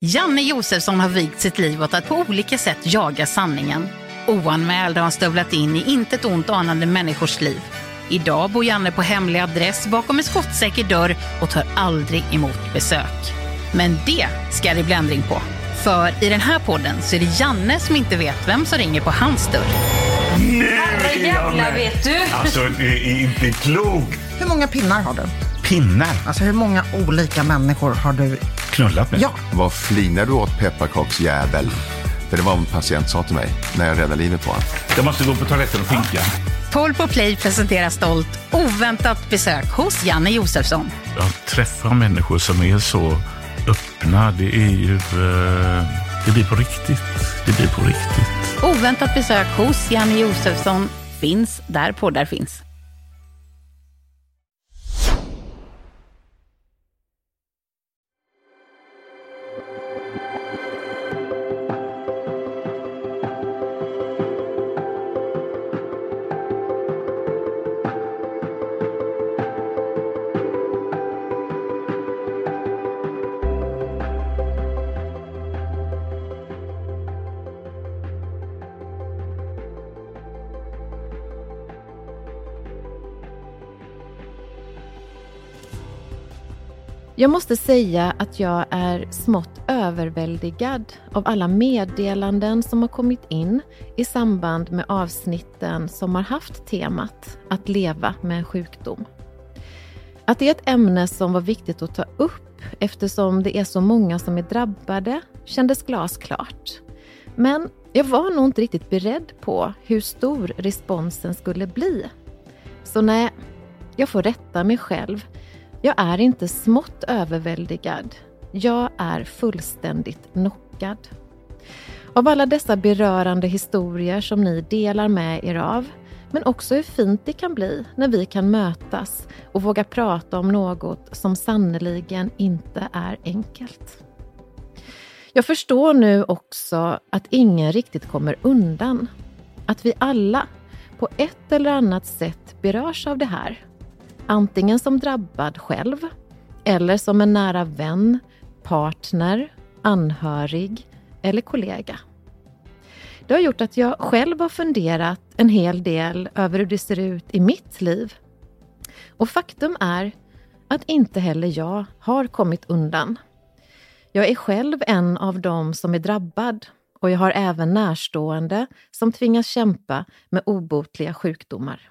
Janne Josefsson har vigt sitt liv åt att på olika sätt jaga sanningen. Oanmäld har han stövlat in i intet ont anande människors liv. Idag bor Janne på hemlig adress bakom en skottsäker dörr och tar aldrig emot besök. Men det ska det bli ändring på. För i den här podden så är det Janne som inte vet vem som ringer på hans dörr. Herrejävlar vet du! Alltså, det är inte klokt. Hur många pinnar har du? Pinnar. Alltså hur många olika människor har du? Knullat med. Ja. Vad flinar du åt pepparkaksjävel? För det var vad en patient sa till mig när jag räddade livet på honom. Jag måste gå på toaletten och pinka. Paul på Play presenterar stolt oväntat besök hos Janne Josefsson. Jag träffar människor som är så öppna. Det är ju... eh, det blir på riktigt. Det blir på riktigt. Oväntat besök hos Janne Josefsson finns där poddar finns. Jag måste säga att jag är smått överväldigad av alla meddelanden som har kommit in i samband med avsnitten som har haft temat att leva med en sjukdom. Att det är ett ämne som var viktigt att ta upp eftersom det är så många som är drabbade kändes glasklart. Men jag var nog inte riktigt beredd på hur stor responsen skulle bli. Så nej, jag får rätta mig själv jag är inte smått överväldigad. Jag är fullständigt knockad. Av alla dessa berörande historier som ni delar med er av, men också hur fint det kan bli när vi kan mötas och våga prata om något som sannoliken inte är enkelt. Jag förstår nu också att ingen riktigt kommer undan. Att vi alla på ett eller annat sätt berörs av det här Antingen som drabbad själv eller som en nära vän, partner, anhörig eller kollega. Det har gjort att jag själv har funderat en hel del över hur det ser ut i mitt liv. Och faktum är att inte heller jag har kommit undan. Jag är själv en av dem som är drabbad och jag har även närstående som tvingas kämpa med obotliga sjukdomar.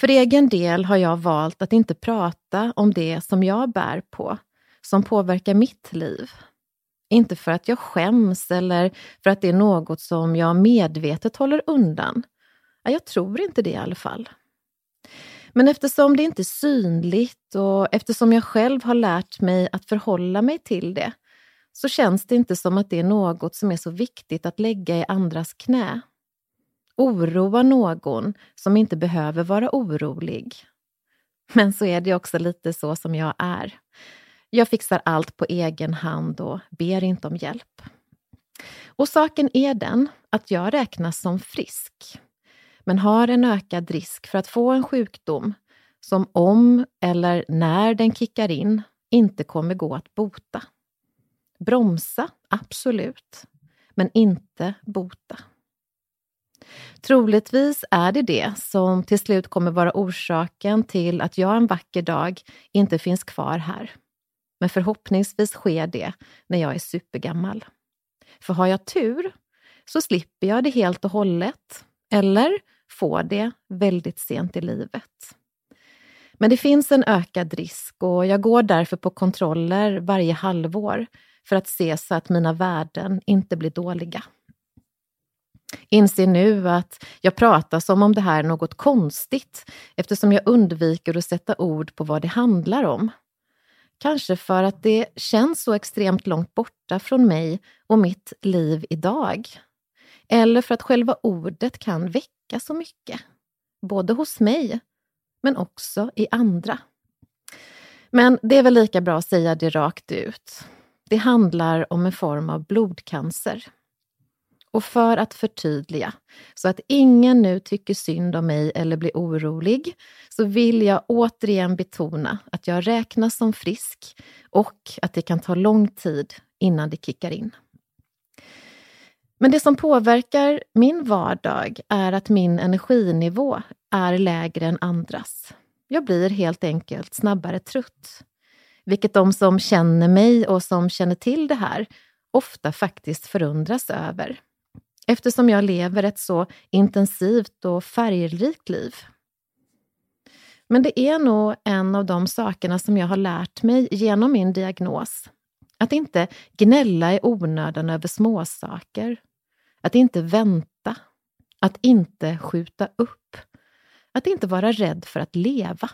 För egen del har jag valt att inte prata om det som jag bär på, som påverkar mitt liv. Inte för att jag skäms eller för att det är något som jag medvetet håller undan. Jag tror inte det i alla fall. Men eftersom det inte är synligt och eftersom jag själv har lärt mig att förhålla mig till det, så känns det inte som att det är något som är så viktigt att lägga i andras knä oroa någon som inte behöver vara orolig. Men så är det också lite så som jag är. Jag fixar allt på egen hand och ber inte om hjälp. Och saken är den att jag räknas som frisk, men har en ökad risk för att få en sjukdom som om eller när den kickar in inte kommer gå att bota. Bromsa, absolut, men inte bota. Troligtvis är det det som till slut kommer vara orsaken till att jag en vacker dag inte finns kvar här. Men förhoppningsvis sker det när jag är supergammal. För har jag tur så slipper jag det helt och hållet, eller får det väldigt sent i livet. Men det finns en ökad risk och jag går därför på kontroller varje halvår för att se så att mina värden inte blir dåliga. Inser nu att jag pratar som om det här är något konstigt eftersom jag undviker att sätta ord på vad det handlar om. Kanske för att det känns så extremt långt borta från mig och mitt liv idag. Eller för att själva ordet kan väcka så mycket. Både hos mig, men också i andra. Men det är väl lika bra att säga det rakt ut. Det handlar om en form av blodcancer. Och för att förtydliga, så att ingen nu tycker synd om mig eller blir orolig, så vill jag återigen betona att jag räknas som frisk och att det kan ta lång tid innan det kickar in. Men det som påverkar min vardag är att min energinivå är lägre än andras. Jag blir helt enkelt snabbare trött. Vilket de som känner mig och som känner till det här ofta faktiskt förundras över. Eftersom jag lever ett så intensivt och färgrikt liv. Men det är nog en av de sakerna som jag har lärt mig genom min diagnos. Att inte gnälla i onödan över småsaker. Att inte vänta. Att inte skjuta upp. Att inte vara rädd för att leva.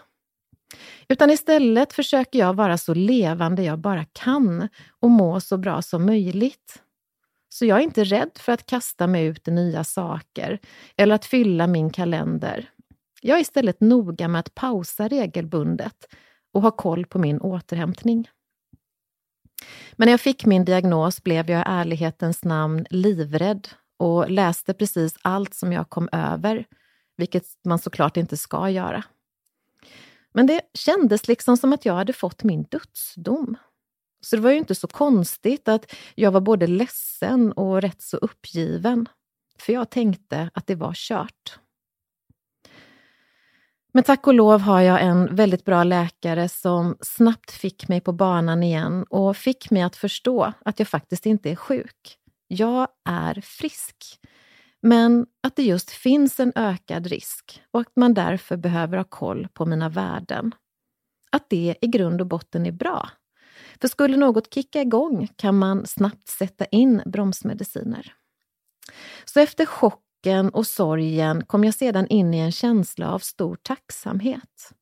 Utan istället försöker jag vara så levande jag bara kan och må så bra som möjligt. Så jag är inte rädd för att kasta mig ut i nya saker eller att fylla min kalender. Jag är istället noga med att pausa regelbundet och ha koll på min återhämtning. Men när jag fick min diagnos blev jag i ärlighetens namn livrädd och läste precis allt som jag kom över, vilket man såklart inte ska göra. Men det kändes liksom som att jag hade fått min dödsdom. Så det var ju inte så konstigt att jag var både ledsen och rätt så uppgiven. För jag tänkte att det var kört. Men tack och lov har jag en väldigt bra läkare som snabbt fick mig på banan igen och fick mig att förstå att jag faktiskt inte är sjuk. Jag är frisk. Men att det just finns en ökad risk och att man därför behöver ha koll på mina värden. Att det i grund och botten är bra. För skulle något kicka igång kan man snabbt sätta in bromsmediciner. Så efter chocken och sorgen kom jag sedan in i en känsla av stor tacksamhet.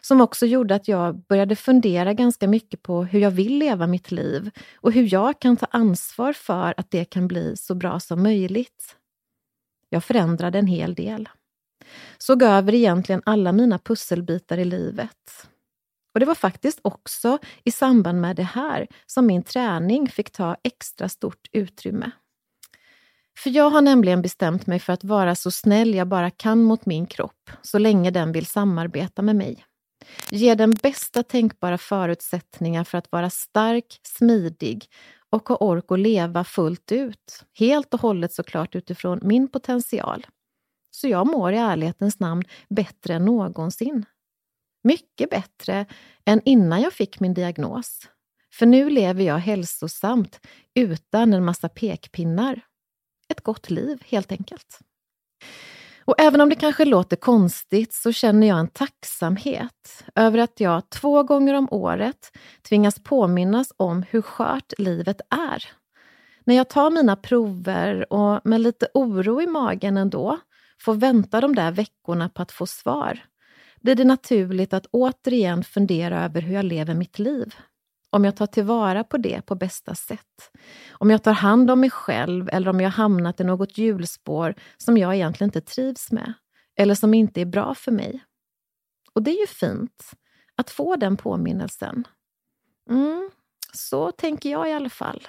Som också gjorde att jag började fundera ganska mycket på hur jag vill leva mitt liv och hur jag kan ta ansvar för att det kan bli så bra som möjligt. Jag förändrade en hel del. Såg över egentligen alla mina pusselbitar i livet. Och det var faktiskt också i samband med det här som min träning fick ta extra stort utrymme. För jag har nämligen bestämt mig för att vara så snäll jag bara kan mot min kropp, så länge den vill samarbeta med mig. Ge den bästa tänkbara förutsättningar för att vara stark, smidig och ha ork att leva fullt ut. Helt och hållet såklart utifrån min potential. Så jag mår i ärlighetens namn bättre än någonsin. Mycket bättre än innan jag fick min diagnos. För nu lever jag hälsosamt utan en massa pekpinnar. Ett gott liv, helt enkelt. Och även om det kanske låter konstigt så känner jag en tacksamhet över att jag två gånger om året tvingas påminnas om hur skört livet är. När jag tar mina prover och med lite oro i magen ändå får vänta de där veckorna på att få svar blir det naturligt att återigen fundera över hur jag lever mitt liv. Om jag tar tillvara på det på bästa sätt. Om jag tar hand om mig själv eller om jag hamnat i något hjulspår som jag egentligen inte trivs med. Eller som inte är bra för mig. Och det är ju fint att få den påminnelsen. Mm, så tänker jag i alla fall.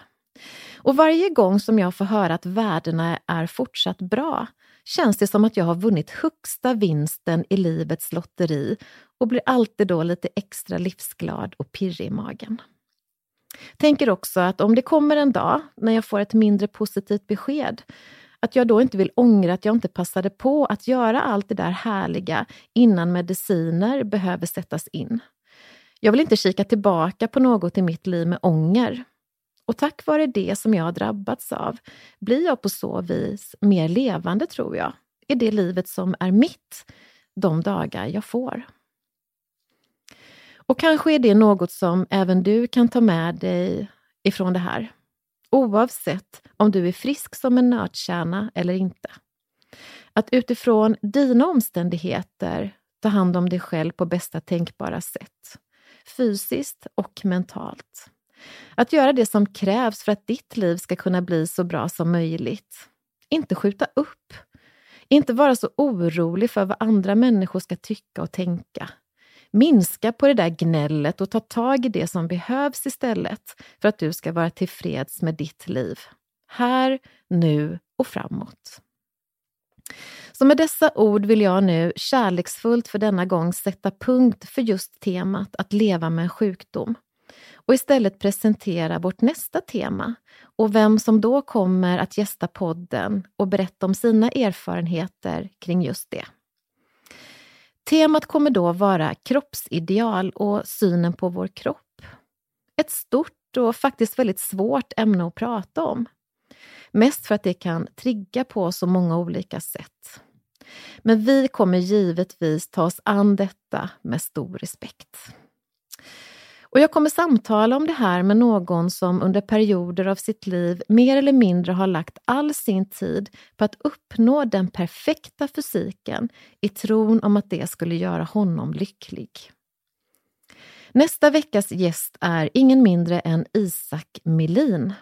Och varje gång som jag får höra att värdena är fortsatt bra känns det som att jag har vunnit högsta vinsten i livets lotteri och blir alltid då lite extra livsglad och pirrig i magen. Tänker också att om det kommer en dag när jag får ett mindre positivt besked, att jag då inte vill ångra att jag inte passade på att göra allt det där härliga innan mediciner behöver sättas in. Jag vill inte kika tillbaka på något i mitt liv med ånger. Och tack vare det som jag har drabbats av blir jag på så vis mer levande, tror jag, i det livet som är mitt de dagar jag får. Och kanske är det något som även du kan ta med dig ifrån det här. Oavsett om du är frisk som en nötkärna eller inte. Att utifrån dina omständigheter ta hand om dig själv på bästa tänkbara sätt. Fysiskt och mentalt. Att göra det som krävs för att ditt liv ska kunna bli så bra som möjligt. Inte skjuta upp. Inte vara så orolig för vad andra människor ska tycka och tänka. Minska på det där gnället och ta tag i det som behövs istället för att du ska vara tillfreds med ditt liv. Här, nu och framåt. Så med dessa ord vill jag nu kärleksfullt för denna gång sätta punkt för just temat att leva med en sjukdom och istället presentera vårt nästa tema och vem som då kommer att gästa podden och berätta om sina erfarenheter kring just det. Temat kommer då vara kroppsideal och synen på vår kropp. Ett stort och faktiskt väldigt svårt ämne att prata om. Mest för att det kan trigga på så många olika sätt. Men vi kommer givetvis ta oss an detta med stor respekt. Och jag kommer samtala om det här med någon som under perioder av sitt liv mer eller mindre har lagt all sin tid på att uppnå den perfekta fysiken i tron om att det skulle göra honom lycklig. Nästa veckas gäst är ingen mindre än Isak Melin.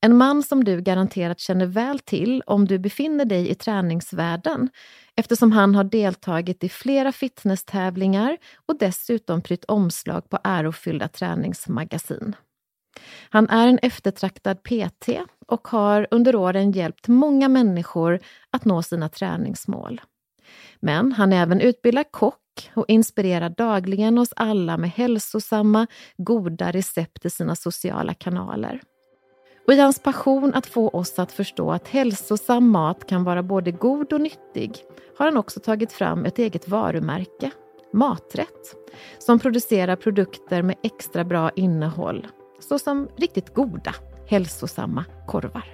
En man som du garanterat känner väl till om du befinner dig i träningsvärlden eftersom han har deltagit i flera fitnesstävlingar och dessutom prytt omslag på ärofyllda träningsmagasin. Han är en eftertraktad PT och har under åren hjälpt många människor att nå sina träningsmål. Men han är även utbildad kock och inspirerar dagligen oss alla med hälsosamma, goda recept i sina sociala kanaler. Och i hans passion att få oss att förstå att hälsosam mat kan vara både god och nyttig har han också tagit fram ett eget varumärke, Maträtt, som producerar produkter med extra bra innehåll, såsom riktigt goda, hälsosamma korvar.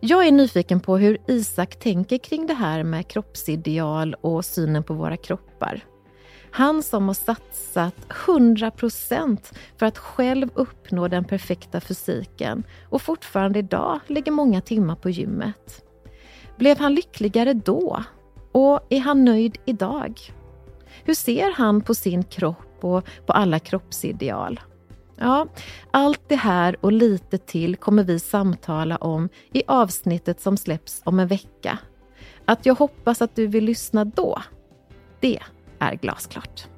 Jag är nyfiken på hur Isak tänker kring det här med kroppsideal och synen på våra kroppar. Han som har satsat 100% för att själv uppnå den perfekta fysiken och fortfarande idag lägger många timmar på gymmet. Blev han lyckligare då? Och är han nöjd idag? Hur ser han på sin kropp och på alla kroppsideal? Ja, allt det här och lite till kommer vi samtala om i avsnittet som släpps om en vecka. Att jag hoppas att du vill lyssna då, det är glasklart.